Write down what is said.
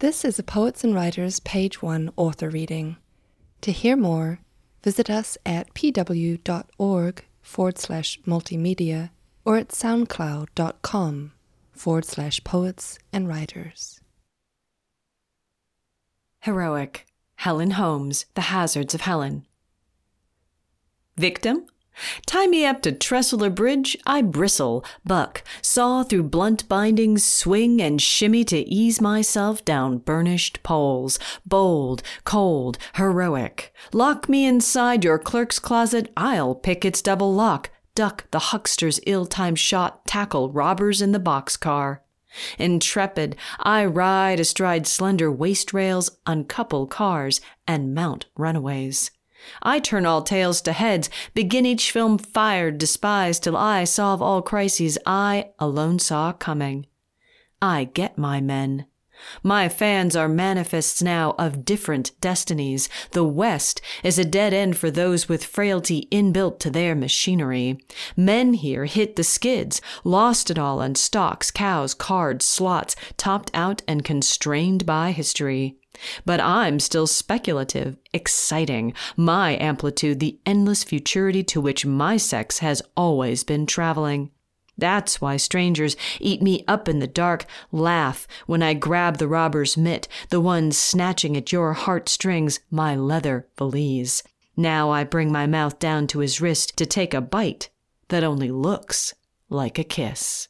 This is a Poets and Writers Page 1 author reading. To hear more, visit us at pw.org forward slash multimedia or at soundcloud.com forward slash poets and writers. Heroic. Helen Holmes, The Hazards of Helen. Victim? Tie me up to Tressler Bridge, I bristle, buck, saw through blunt bindings, swing and shimmy to ease myself down burnished poles. Bold, cold, heroic. Lock me inside your clerk's closet, I'll pick its double lock, duck the huckster's ill timed shot, tackle robbers in the boxcar. Intrepid, I ride astride slender waist rails, uncouple cars, and mount runaways. I turn all tails to heads, begin each film fired, despised, till I solve all crises I alone saw coming. I get my men. My fans are manifests now of different destinies. The West is a dead end for those with frailty inbuilt to their machinery. Men here hit the skids, lost it all on stocks, cows, cards, slots, topped out and constrained by history. But I'm still speculative, exciting, my amplitude the endless futurity to which my sex has always been traveling. That's why strangers eat me up in the dark, laugh when I grab the robber's mitt, the one snatching at your heartstrings, my leather valise. Now I bring my mouth down to his wrist to take a bite that only looks like a kiss.